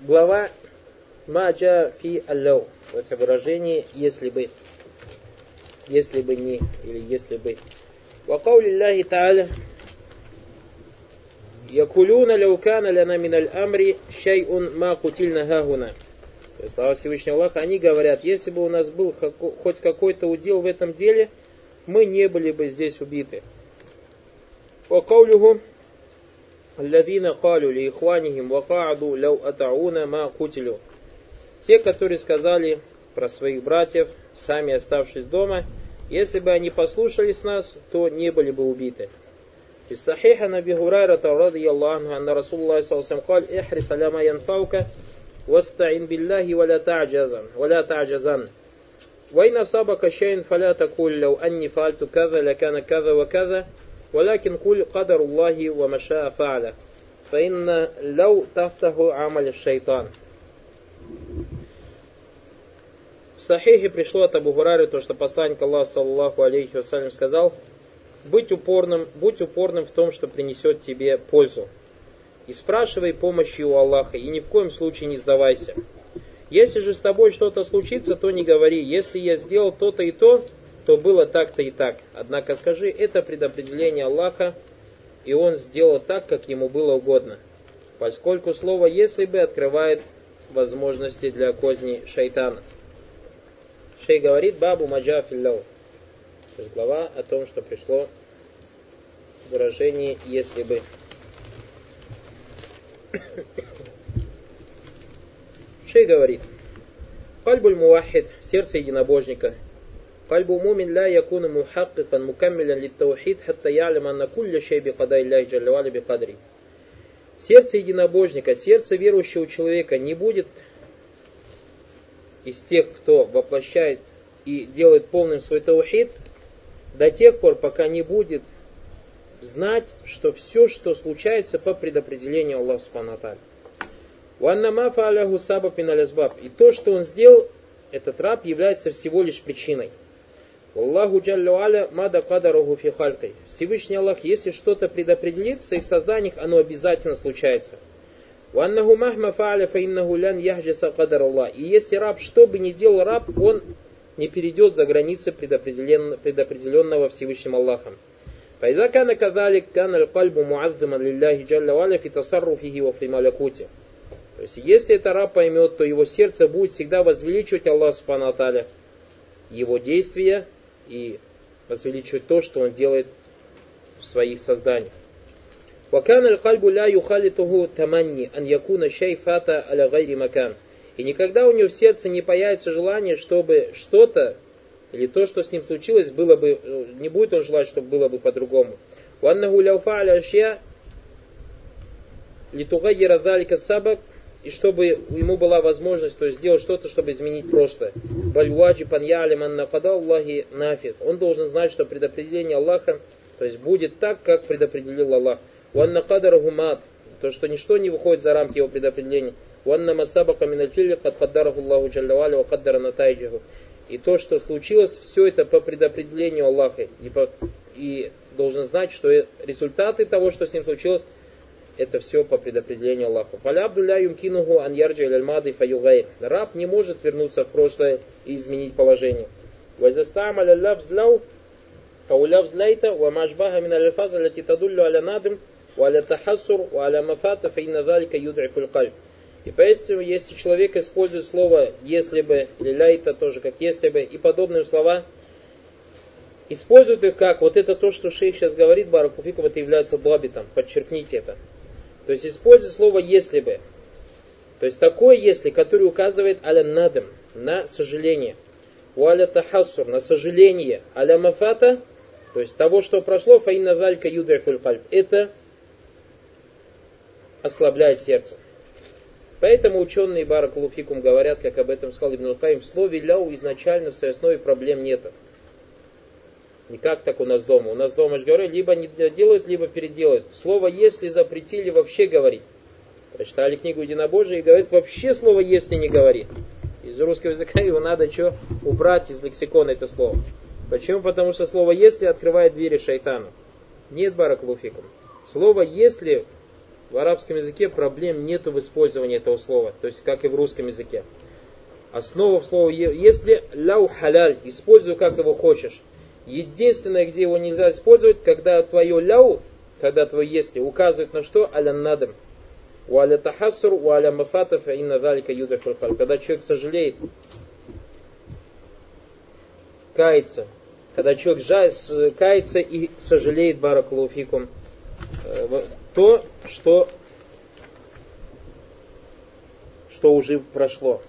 глава Маджа фи аллау. Это выражение «если бы». Если бы не, или если бы. وقول الله تعالى يقولون لو كان لنا من الأمر شيء ما قتلنا هاهنا то есть слова Всевышнего Аллаха, они говорят, если бы у нас был хоть какой-то удел в этом деле, мы не были бы здесь убиты. وقوله الذين قالوا لإخوانهم وقعدوا لو أطعونا ما قتلوا те, которые сказали про своих братьев, сами оставшись дома, если бы они послушались нас, то не были бы убиты. في الصحيح عن ابي هريره رضي الله عنه ان رسول الله صلى الله عليه وسلم قال احرص على ما ينفعك واستعن بالله ولا تعجزن ولا تعجزن وإن أصابك شيء فلا تقول لو أني فعلت كذا لكان كذا وكذا ولكن قل قدر الله وما شاء فعل فإن لو تفتح عمل الشيطان В Сахихе пришло от Абу Хурары то, что посланник Аллаха, саллаху алейхи вассалям, сказал, будь упорным, будь упорным в том, что принесет тебе пользу. И спрашивай помощи у Аллаха, и ни в коем случае не сдавайся. Если же с тобой что-то случится, то не говори, если я сделал то-то и то, то было так-то и так. Однако скажи, это предопределение Аллаха, и он сделал так, как ему было угодно. Поскольку слово «если бы» открывает возможности для козни шайтана. Шей говорит Бабу Маджа Филляу. То есть глава о том, что пришло выражение «если бы». Шей говорит, Кальбуль муахид, сердце единобожника. Кальбу мумин ла якуна мухаккикан мукаммилян литтаухид, хатта ялям анна кулля шей бикадай ляхи джаллавали бикадри. Сердце единобожника, сердце верующего человека не будет из тех, кто воплощает и делает полным свой таухид, до тех пор, пока не будет знать, что все, что случается по предопределению Аллаха миналязбаб. И то, что он сделал, этот раб является всего лишь причиной. Аллаху джаллю аля мада кадаруху фи халькой. Всевышний Аллах, если что-то предопределит в своих созданиях, оно обязательно случается. Уаннаху махма фааля фаиннаху лян яхджаса кадар Аллах. И если раб, что бы ни делал раб, он не перейдет за границы предопределенного Всевышним Аллахом. فإذا كان كذلك كان القلب معظما لله جل وعلا في تصرفه وفي ملكوته. То есть, если это раб поймет, то его сердце будет всегда возвеличивать Аллах Субхану его действия и возвеличивать то, что он делает в своих созданиях. وكان القلب لا يخالطه تمني أن يكون شيء فات على غير مكان. И никогда у него в сердце не появится желание, чтобы что-то или то, что с ним случилось, было бы, не будет он желать, чтобы было бы по-другому. وأنه لو فعل أشياء لتغير ذلك السبب и чтобы ему была возможность то есть, сделать что-то, чтобы изменить прошлое. Бальваджи паньялим анна Аллахи нафид. Он должен знать, что предопределение Аллаха, то есть будет так, как предопределил Аллах. Ванна кадараху мат. То, что ничто не выходит за рамки его предопределения. Ванна масабака минальфили кад каддараху Аллаху джаллавали ва каддара натайджиху. И то, что случилось, все это по предопределению Аллаха. И, по, и должен знать, что результаты того, что с ним случилось, это все по предопределению Аллаха. Фаля Абдулля Аньярджи Аль-Мады Фаюгай. Раб не может вернуться в прошлое и изменить положение. Вайзастам Алялля Взляу Кауля Взляйта Уамашбаха Мин Алифаза Лати Тадуллю Аля Надым Уаля Тахасур Уаля Мафата Фаинна Залика Юдайфуль И поэтому, если человек использует слово «если бы», «лиляйта» тоже как «если бы» и подобные слова, используют их как вот это то, что шейх сейчас говорит, Баракуфиков, это является дабитом, подчеркните это. То есть используя слово «если бы». То есть такое «если», которое указывает аля надам, на сожаление. У аля тахассур, на сожаление. Аля мафата, то есть того, что прошло, фаинна валька юдафуль кальб. Это ослабляет сердце. Поэтому ученые Баракулуфикум говорят, как об этом сказал Ибн Каим, в слове ляу изначально в своей основе проблем нету. Не как так у нас дома. У нас дома же говорят, либо не делают, либо переделают. Слово «если» запретили вообще говорить. Прочитали книгу Единобожия и говорят, вообще слово «если» не говори. Из русского языка его надо что убрать из лексикона это слово. Почему? Потому что слово «если» открывает двери шайтану. Нет бараклуфикум. Слово «если» В арабском языке проблем нету в использовании этого слова, то есть как и в русском языке. Основа в слове, если ляу халяль, используй как его хочешь. Единственное, где его нельзя использовать, когда твое ляу, когда твое если указывает на что, аля надам. У аля тахассур, у аля мафатов, и на далика Когда человек сожалеет, кается, когда человек кается и сожалеет баракулуфикум, э, то, что, что уже прошло.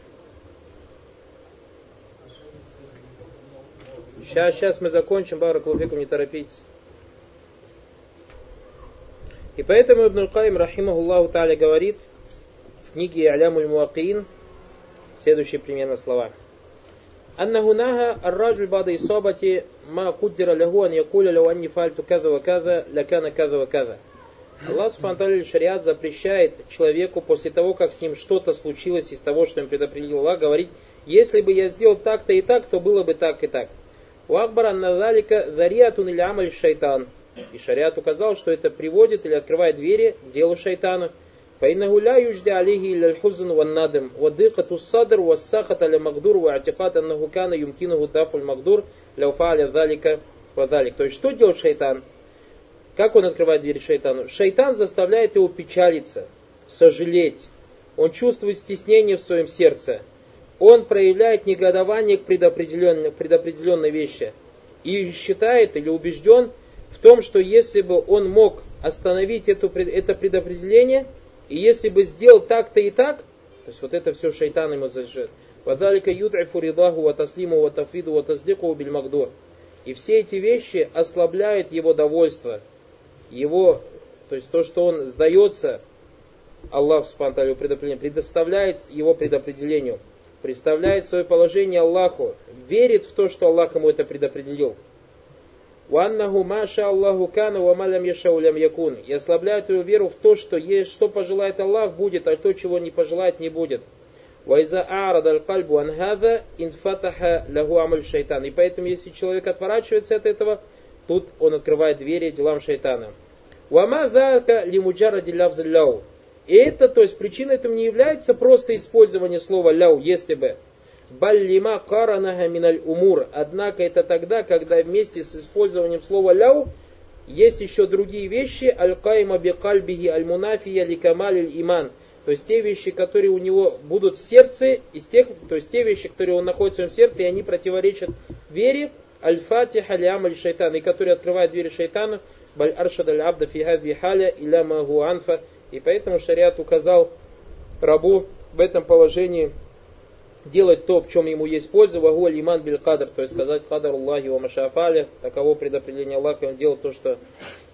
Сейчас, сейчас мы закончим, баракулуфикум, не торопитесь. И поэтому Ибн Каим, рахимахуллаху та'аля, говорит в книге Алямуль Муакин следующие примерно слова – أنه نهى الرجل بعد إصابة ما قدر له أن يقول لو أني فعلت كذا وكذا لكان كذا وكذا. Аллах Субхану Шариат запрещает человеку после того, как с ним что-то случилось из того, что им предопределил Аллах, говорить, если бы я сделал так-то и так, то было бы так и так. У Акбара назалика зариатун или амаль шайтан. И шариат указал, что это приводит или открывает двери к делу шайтану. فإنه لا يجدي عليه إلا الحزن والندم وضيقة الصدر والسخط لمقدور واعتقاد أنه كان يمكنه دفع المقدور لو فعل ذلك وذلك. То есть что делает шайтан? Как он открывает дверь шайтану? Шайтан заставляет его печалиться, сожалеть. Он чувствует стеснение в своем сердце. Он проявляет негодование к предопределенной, предопределенной вещи. И считает или убежден в том, что если бы он мог остановить эту, это предопределение – и если бы сделал так-то и так, то есть вот это все шайтан ему зажжет. Вадалика юд'ифу ридаху ва таслиму ва тафиду ва таздику биль магдур. И все эти вещи ослабляют его довольство, его, то есть то, что он сдается Аллах Субтитры предоставляет его предопределению, представляет свое положение Аллаху, верит в то, что Аллах ему это предопределил. Уаннаху маша Аллаху кана ва малям яшаулям якун. И ослабляют ее веру в то, что есть, что пожелает Аллах, будет, а то, чего не пожелает, не будет. Вайза арад аль кальбу анхада инфатаха лаху амаль шайтан. И поэтому, если человек отворачивается от этого, тут он открывает двери делам шайтана. Вама зака лимуджара лявзалляу. Это, то есть причиной этому не является просто использование слова ляу, если бы. Баллима каранаха миналь умур. Однако это тогда, когда вместе с использованием слова ляу есть еще другие вещи. Аль-кайма бикальбихи аль-мунафия ликамаль иман. То есть те вещи, которые у него будут в сердце, из тех, то есть те вещи, которые он находит в своем сердце, и они противоречат вере, аль-фатиха аль шайтан, и которые открывают двери шайтану, баль аршад аль-абда фи халя иля магу. И поэтому шариат указал рабу в этом положении делать то, в чем ему есть польза, вагуаль иман биль кадр, то есть сказать кадар Аллахи ва машафаля, таково предопределение Аллаха, он делает то, что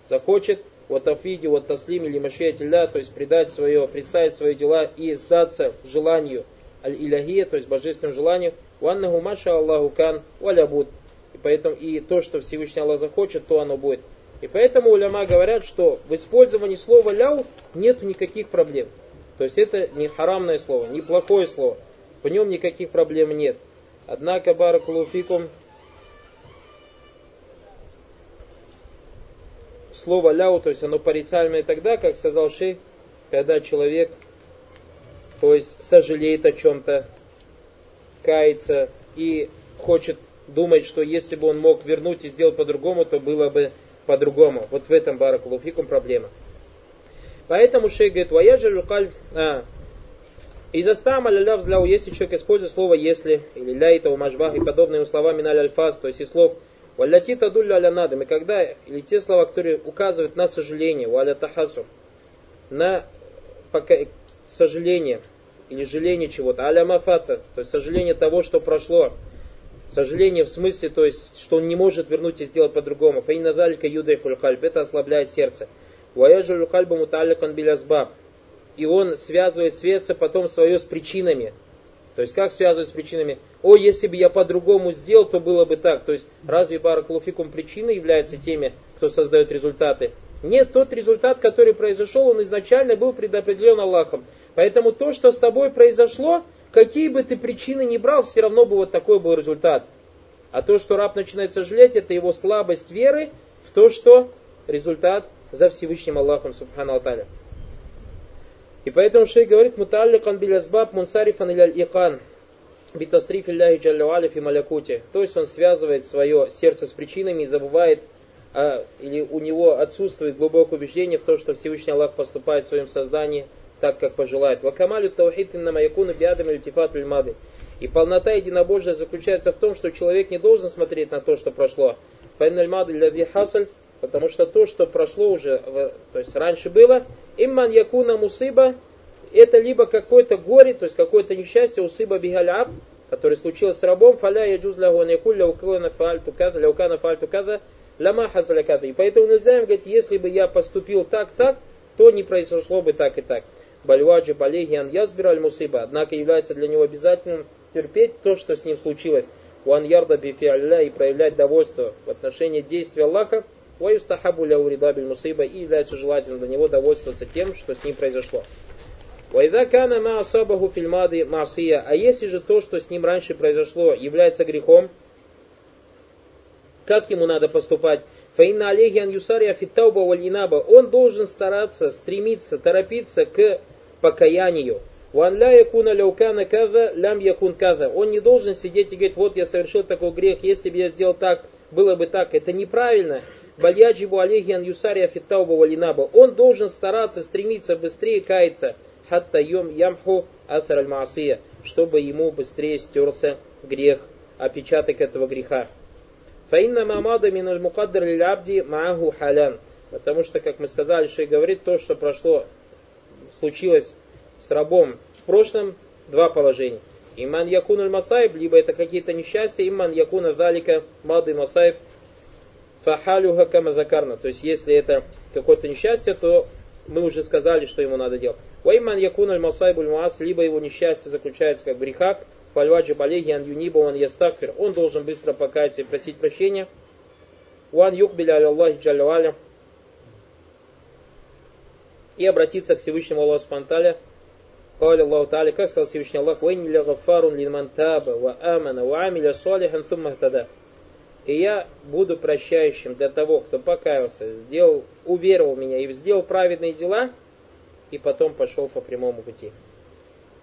захочет, вот тафиди, вот таслим или машиятилля, то есть предать свое, представить свои дела и сдаться желанию аль-иляхия, то есть божественному желанию, ваннаху маша Аллаху кан валябуд. И поэтому и то, что Всевышний Аллах захочет, то оно будет. И поэтому уляма говорят, что в использовании слова ляу нет никаких проблем. То есть это не харамное слово, не плохое слово. В нем никаких проблем нет. Однако, баракулуфикум, слово ляу, то есть оно порицаемое тогда, как сказал шейх, когда человек, то есть сожалеет о чем-то, кается и хочет думать, что если бы он мог вернуть и сделать по-другому, то было бы по-другому. Вот в этом баракулуфикум проблема. Поэтому шейх говорит, ваяджалю кальб, а, из астама ля взляу, если человек использует слово если, или ля и мажбах и подобные слова миналь альфаз, то есть из слов валляти тадулля аля надам, и когда, или те слова, которые указывают на сожаление, валя тахасу, на пока, сожаление, или жаление чего-то, аля мафата, то есть сожаление того, что прошло, сожаление в смысле, то есть, что он не может вернуть и сделать по-другому, фаина далька юдай хальб, это ослабляет сердце. Ваяжу кальбу муталликан билязбаб, и он связывает сердце потом свое с причинами. То есть как связывать с причинами? О, если бы я по-другому сделал, то было бы так. То есть разве баракулуфикум причина является теми, кто создает результаты? Нет, тот результат, который произошел, он изначально был предопределен Аллахом. Поэтому то, что с тобой произошло, какие бы ты причины ни брал, все равно бы вот такой был результат. А то, что раб начинает сожалеть, это его слабость веры в то, что результат за Всевышним Аллахом, Субхану Аталя. И поэтому шейх говорит, муталликан билязбаб мунсарифан иля икан битасриф илляхи джаллавали фи малякути. То есть он связывает свое сердце с причинами и забывает, а, или у него отсутствует глубокое убеждение в том, что Всевышний Аллах поступает в своем создании так, как пожелает. Вакамалю таухид инна якуну биадам ильтифат мады. И полнота единобожия заключается в том, что человек не должен смотреть на то, что прошло. Файналь ляви хасаль Потому что то, что прошло уже, то есть раньше было, имман якуна мусыба, это либо какое-то горе, то есть какое-то несчастье, усыба бигаляб, которое случилось с рабом, фаля яджуз лягу якуль ляукана фальту када, ляукана фальту када. И поэтому нельзя им говорить, если бы я поступил так-так, то не произошло бы так и так. Бальваджи балегиан язбираль мусыба. Однако является для него обязательным терпеть то, что с ним случилось. Уан ярда бифиалля и проявлять довольство в отношении действия Аллаха, Ваюстахабу ля уридабель мусыба и является желательным для него довольствоваться тем, что с ним произошло. Вайда кана ма асабаху фильмады масия. А если же то, что с ним раньше произошло, является грехом, как ему надо поступать? Фаинна алейхи ан юсария фиттауба валь Он должен стараться, стремиться, торопиться к покаянию. Ван ля якуна ляукана лям якун каза. Он не должен сидеть и говорить, вот я совершил такой грех, если бы я сделал так, было бы так. Это неправильно. Бальяджибу алейхиан юсария фиттауба валинаба. Он должен стараться, стремиться быстрее каяться. Хатта йом ямху аль Чтобы ему быстрее стерся грех, опечаток этого греха. Фаинна мамада мин аль мукаддар абди мааху халян. Потому что, как мы сказали, Шей говорит, то, что прошло, случилось с рабом в прошлом, два положения. Иман якун аль масайб, либо это какие-то несчастья, иман якуна залика мады масайб, фахалюха камазакарна. То есть, если это какое-то несчастье, то мы уже сказали, что ему надо делать. Вайман якун аль масайбуль либо его несчастье заключается как в грехах, фальваджиб алейхи ан юниба ван ястагфир. Он должен быстро покаяться и просить прощения. Уан юкбиля аляллахи джаллаваля. И обратиться к Всевышнему Аллаху Спанталя. Каля Аллаху Таали, как сказал Всевышний Аллах, «Вайни ля гафарун лиман таба, ва амана, ва амиля салихан сумма тада». И я буду прощающим для того, кто покаялся, сделал, уверовал меня и сделал праведные дела, и потом пошел по прямому пути.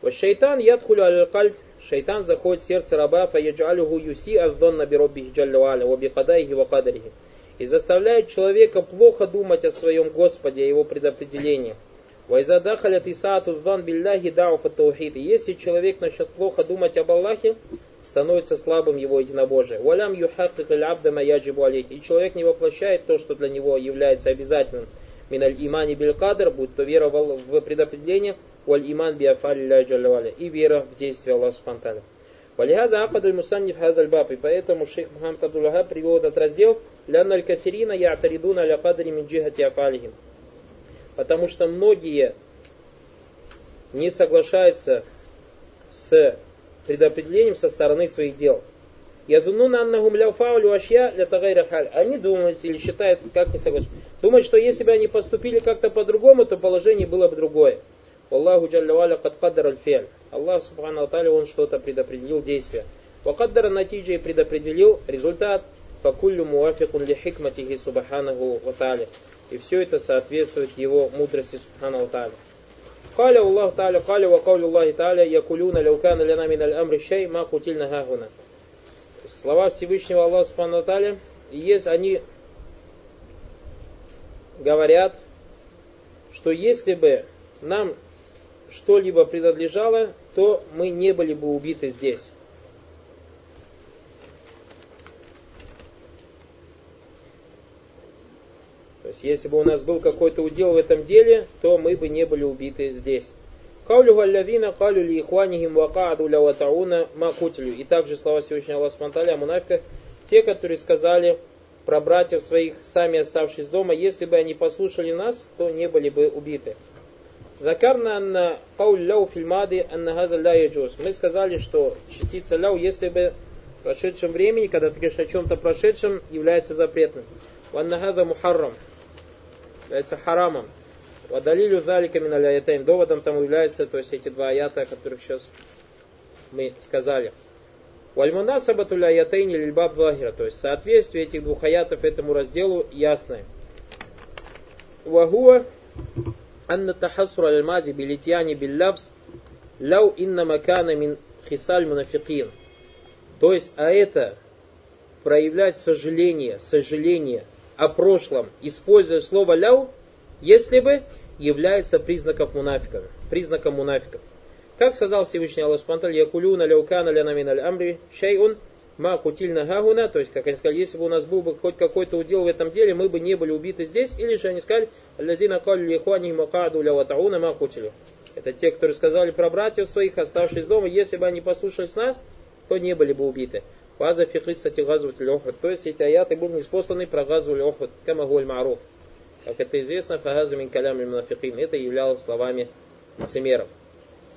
Вот Шайтан ядхулю аль-кальб шайтан заходит в сердце раба, фаяджалюху юси аздон набироббихи джаллюаля, вабихадайхи вакадарихи. И заставляет человека плохо думать о своем Господе, о его предопределении. Вайзадахалят исаату здан билляхи дауфа таухид. Если человек начнет плохо думать об Аллахе, становится слабым его единобожие. Валям юхаккик абда маяджибу алейх. И человек не воплощает то, что для него является обязательным. Миналь имани биль кадр, будь то вера в предопределение, валь иман биафалли и вера в действие Аллаха Субхану Валихаза акадуль мусанниф хазаль. И поэтому шейх Мухаммад Абдуллаха привел этот раздел «Лянналь кафирина я'таридуна ля кадри мин джихати афалихим». Потому что многие не соглашаются с предопределением со стороны своих дел. Ядунуна аннахум ляуфаулю ашья для тагайра халь. Они думают или считают, как не согласны. Думают, что если бы они поступили как-то по-другому, то положение было бы другое. Аллаху джалля кад каддар аль Аллах субхану аталя, он что-то предопределил действие. Вакаддара натиджа и предопределил результат. Факуллю муафикун ли хикматихи субханаху ваталя. И все это соответствует его мудрости субхану ваталя. قال الله تعالى قال وقول الله تعالى يقولون لو كان لنا من الأمر شيء ما قتلنا هاهنا Слова Всевышнего Аллаха Субхану Таля, есть они говорят, что если бы нам что-либо принадлежало, то мы не были бы убиты здесь. То есть, если бы у нас был какой-то удел в этом деле, то мы бы не были убиты здесь. Каулюху аллавина калю ли ихванихим вакааду ля макутилю. И также слова Всевышнего Аллаха Спанталя о те, которые сказали про братьев своих, сами оставшись дома, если бы они послушали нас, то не были бы убиты. Закарна на кауль ляу фильмады анна газа ля. Мы сказали, что частица ляу, если бы в прошедшем времени, когда ты говоришь о чем-то прошедшем, является запретным. Ванна газа мухаррам является харамом. Вадалилю залика миналяятайн. Доводом тому является то есть, эти два аята, о которых сейчас мы сказали. Вальмунасабату ляятайни лильбаб вахира. То есть соответствие этих двух аятов этому разделу ясное. Вагуа анна тахасура аль-мади билитьяни биллявс ляу инна макана мин хисаль мунафикин. То есть, а это проявлять сожаление, сожаление о прошлом, используя слово ляу, если бы является признаком мунафиков, признаком мунафиков. Как сказал Всевышний Аллах Субтитры, Якулюна ляукана ляна миналь амри шейун ма кутильна гагуна, то есть, как они сказали, если бы у нас был бы хоть какой-то удел в этом деле, мы бы не были убиты здесь, или же они сказали, лазина калю лихуани макаду ля ватауна ма кутилю. Это те, которые сказали про братьев своих, оставшись дома, если бы они послушались нас, то не были бы убиты. Фаза фихиссати газват лёхот. То есть эти аяты были неспосланы про газву лёхот, кама маруф. Как это известно, фагаза мин калям мунафикин. Это являлось словами лицемеров.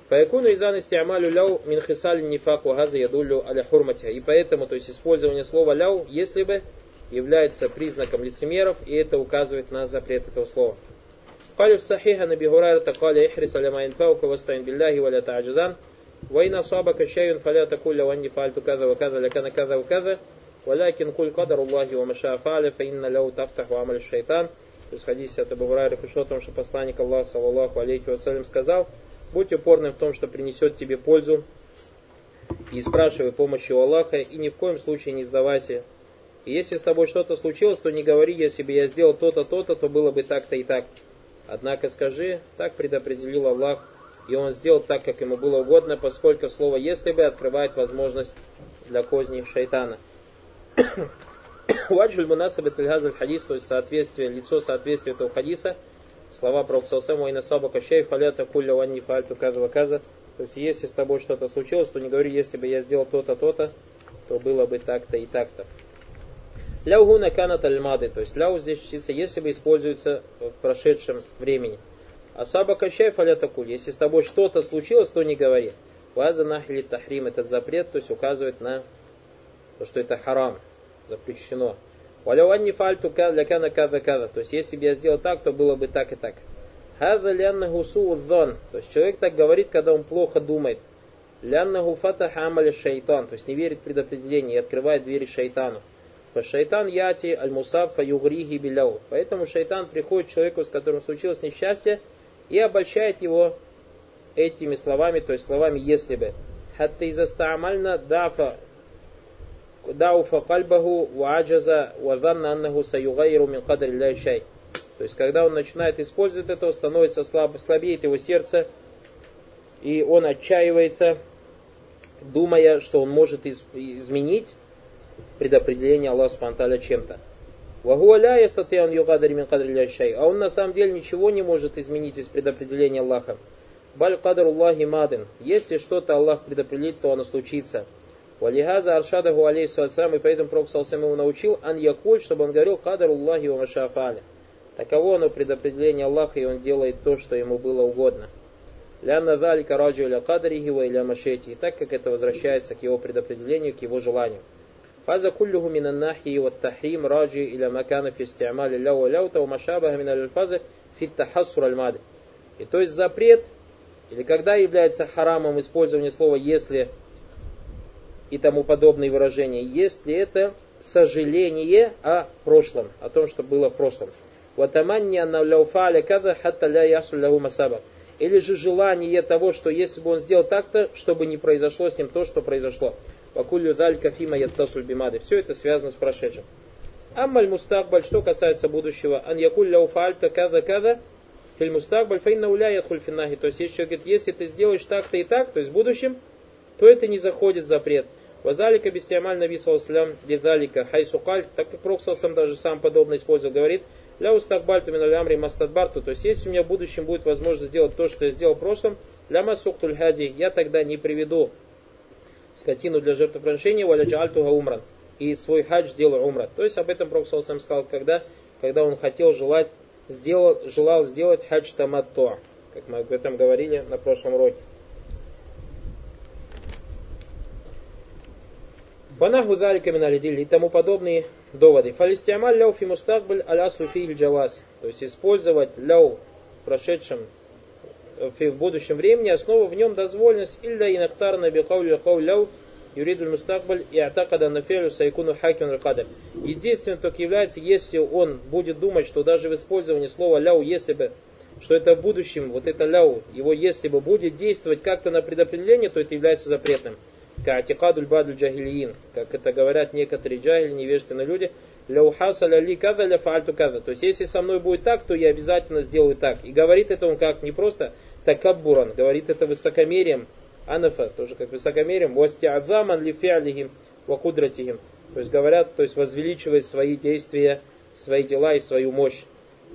Фаякуну изан истиамалю ляу мин хисаль нифак газа ядулю аля хурматиха. И поэтому, то есть использование слова ляу, если бы является признаком лицемеров, и это указывает на запрет этого слова. قال في صحيح أن أبي هريرة قال احرص على ما ينفعك واستعن بالله ولا تعجزان وإن أصابك شيء فلا تقول لو أني فعلت كذا وكذا لكان كذا وكذا ولكن قل قدر الله وما شاء فعل فإن لو تفتح عمل الشيطان то есть в хадисе от Абу Хурайры пришло о том, что посланник Аллаха, саллаллаху алейхи вассалям, сказал, будь упорным в том, что принесет тебе пользу, и спрашивай помощи у Аллаха, и ни в коем случае не сдавайся. И если с тобой что-то случилось, то не говори, если бы я сделал то-то, то-то, то было бы так-то и так. Однако скажи, так предопределил Аллах, и он сделал так, как ему было угодно, поскольку слово «если бы» открывает возможность для козней шайтана. Ваджуль мунасабат аль хадис, то есть соответствие, лицо соответствия этого хадиса, слова про Ксалсаму и насаба кащей фалята кулля ванни фальту каза каза. То есть если с тобой что-то случилось, то не говори, если бы я сделал то-то, то-то, то было бы так-то и так-то. Ляугуна канат альмады, то есть ляу здесь чтится, если бы используется в прошедшем времени. Асаба кащай фалятакуль, если с тобой что-то случилось, то не говори. Ваза нахли тахрим, этот запрет, то есть указывает на то, что это харам, запрещено. Валяванни фальту для кана када када, то есть если бы я сделал так, то было бы так и так. Хаза ляннаху суудзон, то есть человек так говорит, когда он плохо думает. Ляннаху фата хамали шайтан, то есть не верит в предопределение и открывает двери шайтану. Шайтан яти аль-мусаб фаюгрихи биляу. Поэтому шайтан приходит человеку, с которым случилось несчастье, и обольщает его этими словами, то есть словами «если бы». Хатта изастамальна дафа дауфа кальбаху ваджаза вазанна аннаху саюгайру мин кадри шай. То есть, когда он начинает использовать это, становится слаб, слабеет его сердце, и он отчаивается, думая, что он может из, изменить предопределение Аллаха Субтитры чем-то. А он на самом деле ничего не может изменить из предопределения Аллаха. Баль кадар Аллахи мадин. Если что-то Аллах предопределит, то оно случится. Валихаза аршадаху алейхи ассалам, и поэтому Пророк Салсам его научил, ан якуль, чтобы он говорил кадаруллахи ва машафаля. Таково оно предопределение Аллаха, и он делает то, что ему было угодно. Ля надали караджу ля кадарихи ва иля машети, и так как это возвращается к его предопределению, к его желанию. Фаза куллюху минан нахи ва тахрим раджи иля макана фи стиамали ля ва ляута ва машабаха минал альфазы фи тахассур альмады. И то есть запрет, или когда является харамом использование слова «если», и тому подобные выражения, если это сожаление о прошлом, о том, что было в прошлом. Или же желание того, что если бы он сделал так-то, чтобы не произошло с ним то, что произошло. Все это связано с прошедшим. Аммаль мустакбаль, что касается будущего, ан якулля уфальта када када, фильм мустакбаль фейна уля ядхуль финахи. То есть, если человек говорит, если ты сделаешь так-то и так, то есть в будущем, то это не заходит в запрет. Вазалика бистиамаль наби саллам лидалика хайсукаль, так как Пророк сам даже сам подобно использовал, говорит, ля устакбальту мин алямри мастадбарту, то есть если у меня в будущем будет возможность сделать то, что я сделал в прошлом, ля масуктуль хади, я тогда не приведу скотину для жертвоприношения, валя джальтуга умран. И свой хадж сделал умра. То есть об этом Пророк сам сказал, когда, когда он хотел желать, сделал, желал сделать хадж таматто, как мы об этом говорили на прошлом уроке. Банаху далика миналидиль и тому подобные доводы. Фалистиамаль ляу фи мустакбаль аля фи. То есть использовать ляу в прошедшем в будущем времени, основа в нем дозволенность илля инактар на бикаули кауляу юриду мустакбаль и атакада на фелю сайкуну хакин ракадам. Единственное только является, если он будет думать, что даже в использовании слова ляу, если бы что это в будущем, вот это ляу, его если бы будет действовать как-то на предопределение, то это является запретным. Каатикадуль бадль джахилиин, как это говорят некоторые джахили, невежественные люди, ляухасаля ли када ля фаальту када. То есть, если со мной будет так, то я обязательно сделаю так. И говорит это он как не просто такаббуран, говорит это высокомерием, анафа, тоже как высокомерием, вастиазаман ли фиалихим вакудратихим. То есть говорят, то есть возвеличивать свои действия, свои дела и свою мощь.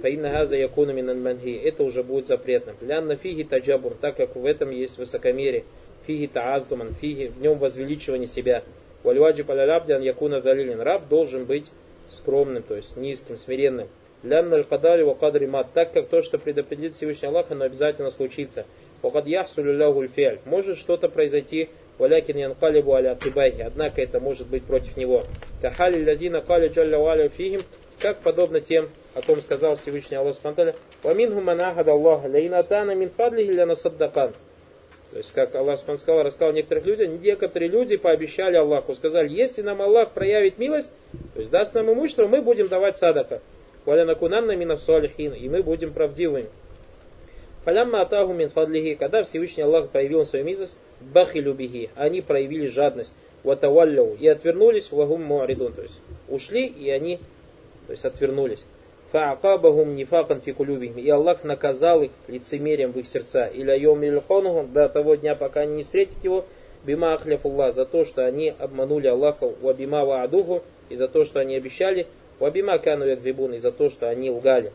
Фаинна газа якуна. Это уже будет запретным. Лянна фиги таджабур, так как в этом есть высокомерие. Фиги таазтуман, фиги, в нем возвеличивание себя. Вальваджи палялябдян якуна залилин. Раб должен быть скромным, то есть низким, смиренным. Лянна аль-кадари кадри мат. Так как то, что предопределит Всевышний Аллах, оно обязательно случится. Вакад яхсулю лягу Может что-то произойти Валякин янкалибу аля. Однако это может быть против него. Кахали лязина кали джалля фихим. Как подобно тем, о ком сказал Всевышний Аллах Субтитры, «Ваминху манахад Аллах, лейнатана мин фадлихи ля саддакан». То есть, как Аллах сказал, рассказал некоторых людям, некоторые люди пообещали Аллаху, сказали, если нам Аллах проявит милость, то есть даст нам имущество, мы будем давать садака. Валя накунанна мина салихин, и мы будем правдивыми. Фалямма атаху мин фадлихи, когда Всевышний Аллах проявил свою милость, бахилю бихи, они проявили жадность, ватавалляу, и отвернулись, вагум муаридун, то есть ушли, и они, то есть отвернулись. Фаакабахум нифакан фикулюбихим. И Аллах наказал их лицемерием в их сердца. Айом ильхонухум до того дня, пока они не встретят его, бима ахляфуллах, за то, что они обманули Аллаха, вабима ваадуху, и за то, что они обещали, вабима кану ядвибун, и за то, что они лгали.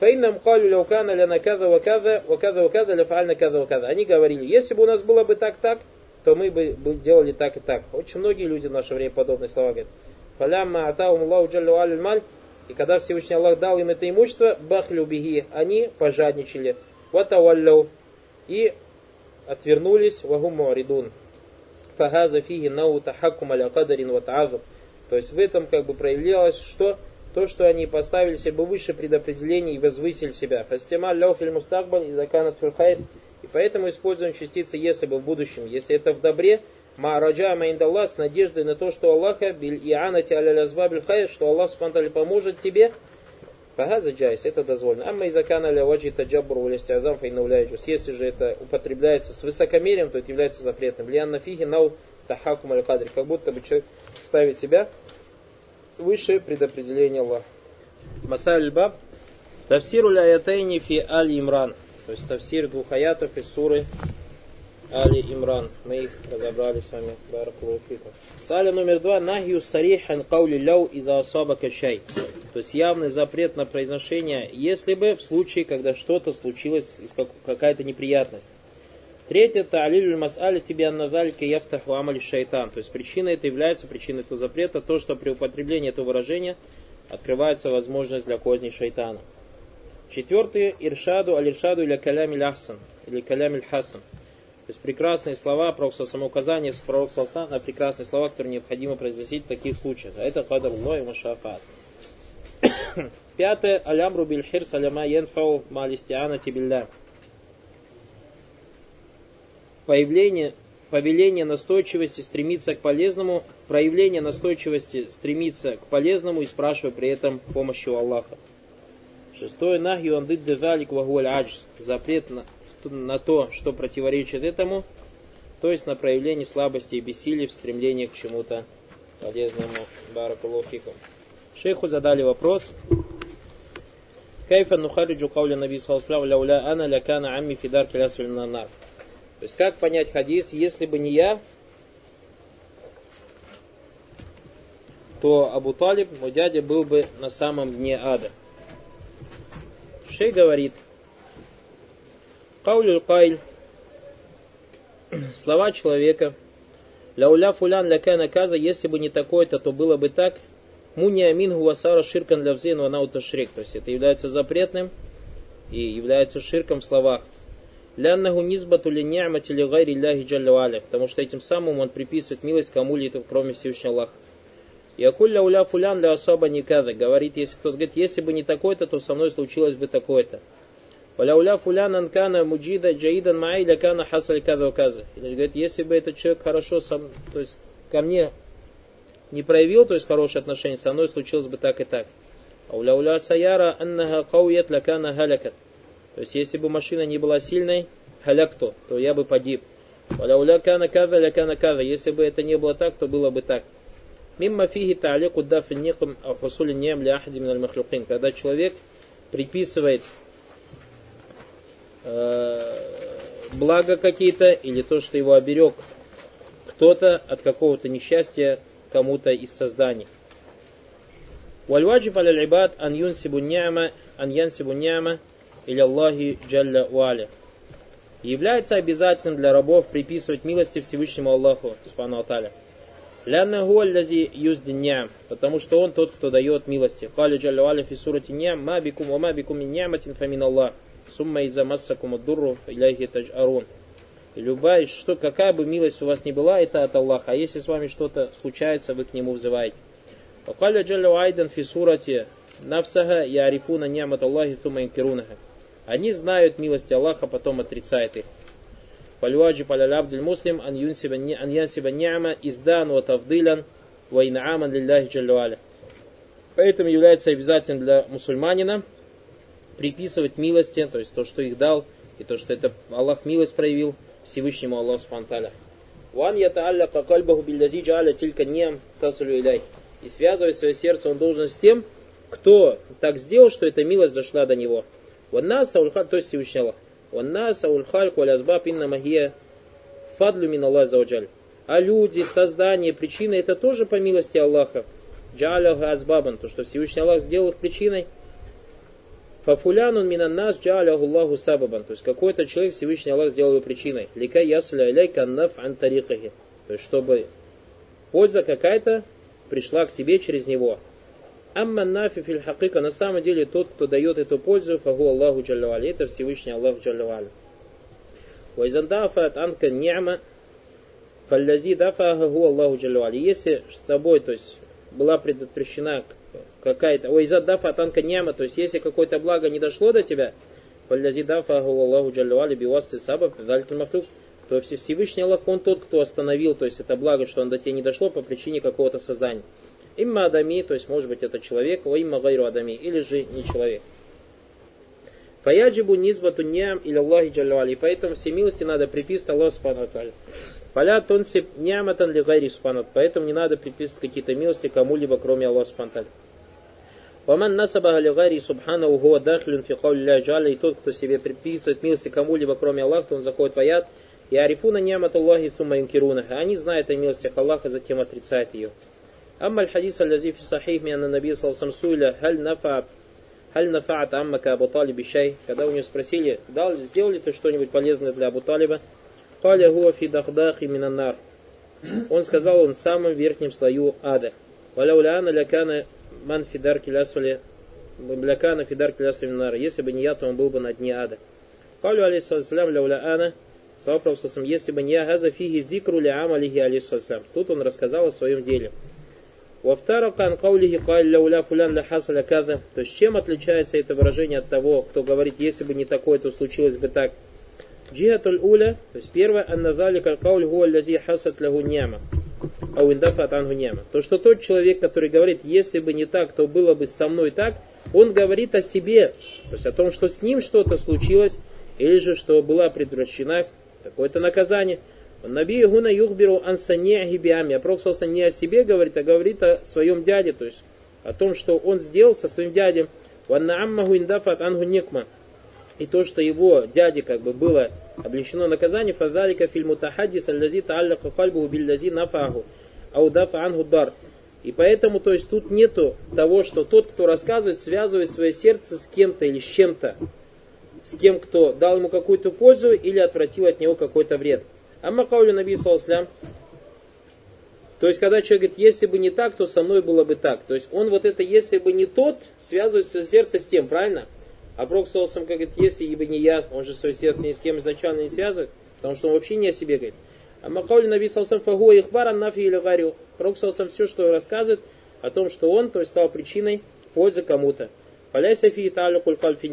Фаиннам калю ляукана ляна када ва када, ва када ва када ляфаальна када ва када. Они говорили, если бы у нас было бы так-так, то мы бы делали так и так. Очень многие люди в наше время подобные слова говорят. Фалямма атаум Аллаху джаллю аль маль. И когда Всевышний Аллах дал им это имущество, бахлю бихи, они пожадничали. Ватавалляу. И отвернулись, вагуму аридун. Фагаза фиги нау тахаккум аля кадарин. То есть в этом как бы проявлялось, что то, что они поставили себя выше предопределений и возвысили себя. Фастима ляуфиль мустакбаль и заканат филхайр. И поэтому используем частицы если бы в будущем. Если это в добре, ма раджа маиндаллах с надеждой на то, что Аллаха биль ианати аля лазбабиль хайр, что Аллах субхану поможет тебе, Фагаза джайс, это дозволено. Амма изакана ля ваджи таджабур валистиазам фейнауляйджус. Если же это употребляется с высокомерием, то это является запретным. Лианна фиги нау тахакум аль. Как будто бы человек ставит себя выше предопределения Аллаха. Масаль баб Тавсиру аятайни фи Али Имран. То есть тавсир двух аятов из суры Али Имран. Мы их разобрали с вами. Баракулуфикум. Номер два. Нахью сарихан каули ляу иза асаба качай. То есть явный запрет на произношение, если бы в случае, когда что-то случилось, какая-то неприятность. Третье, та'алилюль мас'аля тебе анназалика яфтаху амаль шайтан. То есть причина это является, причиной этого запрета, то, что при употреблении этого выражения открывается возможность для козни шайтана. Четвертое, иршаду аль-иршаду или калямиль ахсан, или калямиль хасан. То есть прекрасные слова, пророк самоуказание пророк на прекрасные слова, которые необходимо произносить в таких случаях. Это кадар и машафат. Пятое, алямру биль хирс аляма янфау малистиана тибилля появление, повеление настойчивости стремиться к полезному, проявление настойчивости стремиться к полезному и спрашивая при этом помощи у Аллаха. Шестое. Нахью андид дезалик вагуаль аджс. Запрет на, на то, что противоречит этому, то есть на проявление слабости и бессилия в стремлении к чему-то полезному. Баракулуфикум. Шейху задали вопрос. Кайфа нухариджу кауля наби саллаху ляуля ана лякана амми фидар килясвиль нар. То есть как понять хадис, если бы не я, то Абу Талиб, мой дядя, был бы на самом дне ада. Шей говорит, Каулюл Кайль, слова человека, Ляуля фулян ляка наказа, если бы не такой-то, то было бы так. Муния амин гуасара ширкан для взену анаута шрик. То есть это является запретным и является ширком в словах. Ляннаху низбату ли ни'мати ли гайри ляхи джалля Потому что этим самым он приписывает милость кому-либо, кроме Всевышнего Аллаха. Якулля уля фулян ля особо никада. Говорит, если кто-то говорит, если бы не такой-то, то со мной случилось бы такое-то. Валя уля фулян анкана муджида джаидан маай ля кана хасаль каза каза. Или говорит, если бы этот человек хорошо сам, то есть ко мне не проявил, то есть хорошее отношение, со мной случилось бы так и так. А уля уля саяра аннаха кауят ля кана халякат. То есть, если бы машина не была сильной, халякто, то я бы погиб. Валяуля кана кава, ля кана кава. Если бы это не было так, то было бы так. Мимма фиги та'алику дафи никам ахусули нем ля ахади миналь махлюкин. Когда человек приписывает э, благо какие-то или то, что его оберег кто-то от какого-то несчастья кому-то из созданий. Аля ибад ан юнсибу ни'ма ан янсибу ни'ма или Аллахи джалля уаля. Является обязательным для рабов приписывать милости Всевышнему Аллаху, Субхану Аталя. Лянна гуаллази юздиньям, потому что он тот, кто дает милости. Кали джалля уаля фи сурати ням, ма бикум, ма бикум мин фамин Аллах. Сумма иза массакум аддурру иляхи таджарун. Любая, что, какая бы милость у вас ни была, это от Аллаха. А если с вами что-то случается, вы к нему взываете. وقال جل وعلا في سورة نفسها يعرفون نعمة الله ثم ينكرونها они знают милость Аллаха, потом отрицают их. Фальваджи палялябдиль муслим ан янсиба ни'ма издан ва тавдилян ва ин'аман лилляхи джаллуаля. Поэтому является обязательным для мусульманина приписывать милости, то есть то, что их дал, и то, что это Аллах милость проявил Всевышнему Аллаху Субтитры. Ван ятаалляка кальбаху биллязи джаля тилька нем тасулю иляй. И связывать свое сердце он должен с тем, кто так сделал, что эта милость дошла до него. Ваннаса ульхаль, то есть Всевышний Аллах. Ваннаса ульхаль куалязбаб инна магия фадлю мин Аллах зауджаль. А люди, создание, причины, это тоже по милости Аллаха. Джаляха азбабан, то, что Всевышний Аллах сделал их причиной. Фафулянун минаннас джаляху Аллаху сабабан. То есть какой-то человек Всевышний Аллах сделал его причиной. Лика ясля аляйка наф ан То есть чтобы польза какая-то пришла к тебе через него. Амма нафи филь хакика, на самом деле тот, кто дает эту пользу, фагу Аллаху джаллавали, это Всевышний Аллах джаллавали. Вайзандафат анка ни'ма, фаллязи дафага гу Аллаху джаллавали. Если с тобой, то есть, была предотвращена какая-то, вайзадафа танка ни'ма, то есть, если какое-то благо не дошло до тебя, гу Аллаху джаллавали, бивасты саба, дальтуль махлюк, то Всевышний Аллах, он тот, кто остановил, то есть, это благо, что он до тебя не дошло по причине какого-то создания. Имма Адами, то есть может быть это человек, во имма Гайру Адами, или же не человек. Фаяджибу низбату ням или Аллахи джаллали. Поэтому все милости надо приписывать Аллаху Субхану Фаля тонсиб няматан ли гайри Поэтому не надо приписывать какие-то милости кому-либо, кроме Аллаха Субхану Ваман насабаха лигари субханаху хуа дахлюн фи ля джаля. И тот, кто себе приписывает милости кому-либо, кроме Аллаха, то он заходит в аят. И арифуна ниамат Аллахи сумма инкирунаха. Они знают о милостях Аллаха, затем отрицают ее. Амма аль-хадис аль-лази фи сахих мианна наби салсам суля халь нафа Халь нафаат аммака Абу Талиби шай. Когда у него спросили, дал, сделали ты что-нибудь полезное для Абу Талиба? Каля хуа фи дахдахи минанар. Он сказал, он в самом верхнем слою ада. Валяуляна лякана ман фидар килясвали блякана фидар килясвали минар. Если бы не я, то он был бы на дне ада. Калю алейсалям ляуля ана. Слава Пророку если бы не я, газа фиги викру ля амалихи алейсалям. Тут он рассказал о своем деле. Вафтаракан каулихи каль ляуля фулян ля хасаля када. То есть чем отличается это выражение от того, кто говорит, если бы не такое, то случилось бы так. Джихатуль уля, то есть первое, анна кал кауль гуа лази хасат лягу няма. А уиндафат ангу няма. То, что тот человек, который говорит, если бы не так, то было бы со мной так, он говорит о себе, то есть о том, что с ним что-то случилось, или же что была предотвращена какое-то наказание. Наби Гуна Юхбиру Ансанеахи Биами. А Пророк не о себе говорит, а говорит о своем дяде, то есть о том, что он сделал со своим дядем. Ванна Аммаху Индафат Ангу Никма. И то, что его дяде как бы было обличено наказание, фадалика фильму тахаддис аллази тааллака кальбуху биллязи нафаху. Аудафа ангу дар. И поэтому, то есть тут нету того, что тот, кто рассказывает, связывает свое сердце с кем-то или с чем-то. С кем, кто дал ему какую-то пользу или отвратил от него какой-то вред. Амма каули Наби то есть, когда человек говорит, если бы не так, то со мной было бы так. То есть, он вот это, если бы не тот, связывает свое сердце с тем, правильно? А Пророк Саласам говорит, если не я, он же свое сердце ни с кем изначально не связывает, потому что он вообще не о себе говорит. А Макаули Наби Саласам фагу ихбаран нафи или гарю. Пророк Саласам все, что рассказывает о том, что он, то есть, стал причиной пользы кому-то. Поляйся фи италю кулькаль То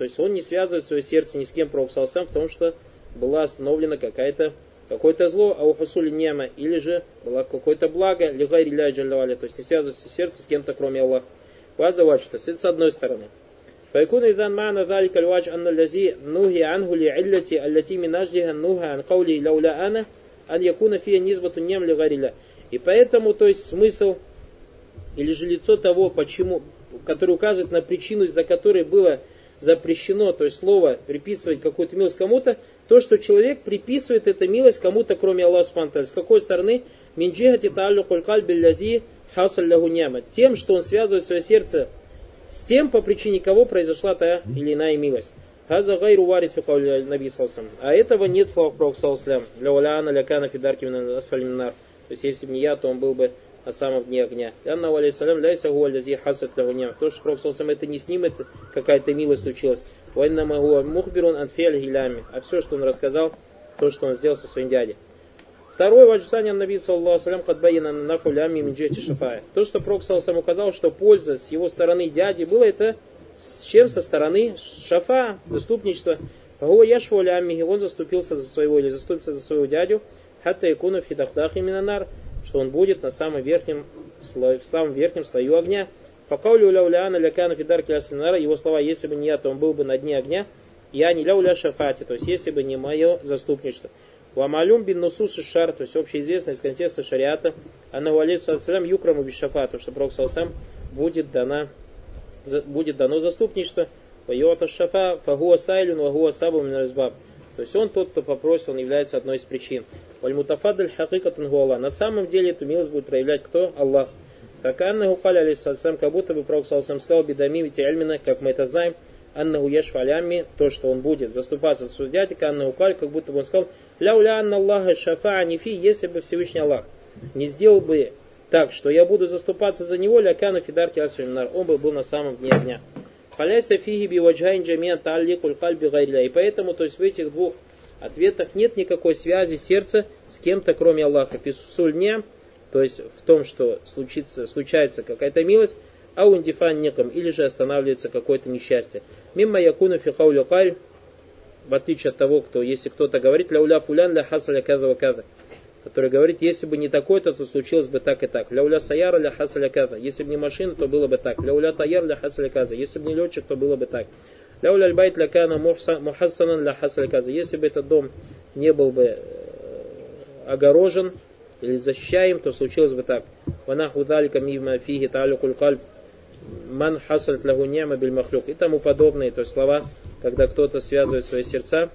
есть, он не связывает свое сердце ни с кем, Пророк Саласам, в том, что была остановлена какая-то какое-то зло, а у хасули нема, или же было какое-то благо, лигайри ля джаллавали, то есть не связывается сердце с кем-то, кроме Аллаха. Ваза вачта, это с одной стороны. فيكون إذا معنى ذلك الوجه أن الذي نهي عنه لعلة التي من أجلها نهى عن قوله لولا أنا أن يكون فيه نسبة нем لغير الله. И поэтому, то есть смысл или же лицо того, почему, который указывает на причину, из-за которой было запрещено, то есть слово приписывать какую-то милость кому-то, то, что человек приписывает эту милость кому-то, кроме Аллаха Субтитры. С какой стороны? Минджихати тааллюкуль кальби лязи хасаль лягу Тем, что он связывает свое сердце с тем, по причине кого произошла та или иная милость. Хаза гайру варит фи А этого нет слова пророка саллам. Ля уляна лякана фидарки асфалимнар. То есть, если бы не я, то он был бы на самом дне огня. Анна алейсалям ляйса гуа лязи хасат лягуням. То, что пророк саллам, это не с ним, это какая-то милость случилась. Вайна магуа мухбирун анфиаль гилями. А все, что он рассказал, то, что он сделал со своим дядей. Второе ваджусание Наби саллаху салям кадбайина нафу лями минджети шафая. То, что Пророк саллаху указал, что польза с его стороны дяди было, это с чем со стороны шафа, заступничества. Пагуа яшву лями, он заступился за своего или заступится за своего дядю, хатта якуна фидахдах минанар, что он будет на самом верхнем в самом верхнем слою огня. Факаулю ляуляна лякана фидарки асинара, его слова, если бы не я, то он был бы на дне огня. Я не ляуля шафати, то есть если бы не мое заступничество. Вамалюм бин нусус шар, то есть общеизвестно из контекста шариата, аннаху алейсалам юкраму бишафа, то что Пророк Салсам будет, дана, будет дано заступничество, вайота шафа, фагуа сайлюн, вагуа сабу минаризбаб. То есть он тот, кто попросит, он является одной из причин. Вальмутафадль хакикатан гуала. На самом деле эту милость будет проявлять кто? Аллах. Как Анна Гукаля как будто бы Пророк Салсам сказал, бедами ведь как мы это знаем, аннаху яшфалями, то, что он будет заступаться за судьятика, аннаху каль, как будто бы он сказал, ляуля анна Аллаха шафа анифи, если бы Всевышний Аллах не сделал бы так, что я буду заступаться за него, лякана фидарки асфимнар, он бы был на самом дне огня. Халяйса фиги би ваджайн джамия талликуль кальби гайля. И поэтому, то есть в этих двух ответах нет никакой связи сердца с кем-то, кроме Аллаха. Фисульня, то есть в том, что случится, случается какая-то милость, а ундифан неком, или же останавливается какое-то несчастье. Мимо якуна фихауля каль, в отличие от того, кто, если кто-то говорит, ляуля фулян ля хасаля када када, который говорит, если бы не такой-то, то случилось бы так и так. Ляуля саяра ля хасаля када, если бы не машина, то было бы так. Ляуля таяр ля хасаля каза, если бы не летчик, то было бы так. Ляуля альбайт ля кана мухассанан ля хасаля каза, если бы этот дом не был бы э, огорожен или защищаем, то случилось бы так. Ванаху далика мимо фиги талюкуль кальб ман хасаль лягу нема биль махлюк и тому подобные, то есть слова, когда кто-то связывает свои сердца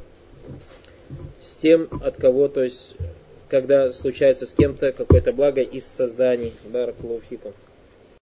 с тем, от кого, то есть когда случается с кем-то какое-то благо из созданий. Баракулуфикум.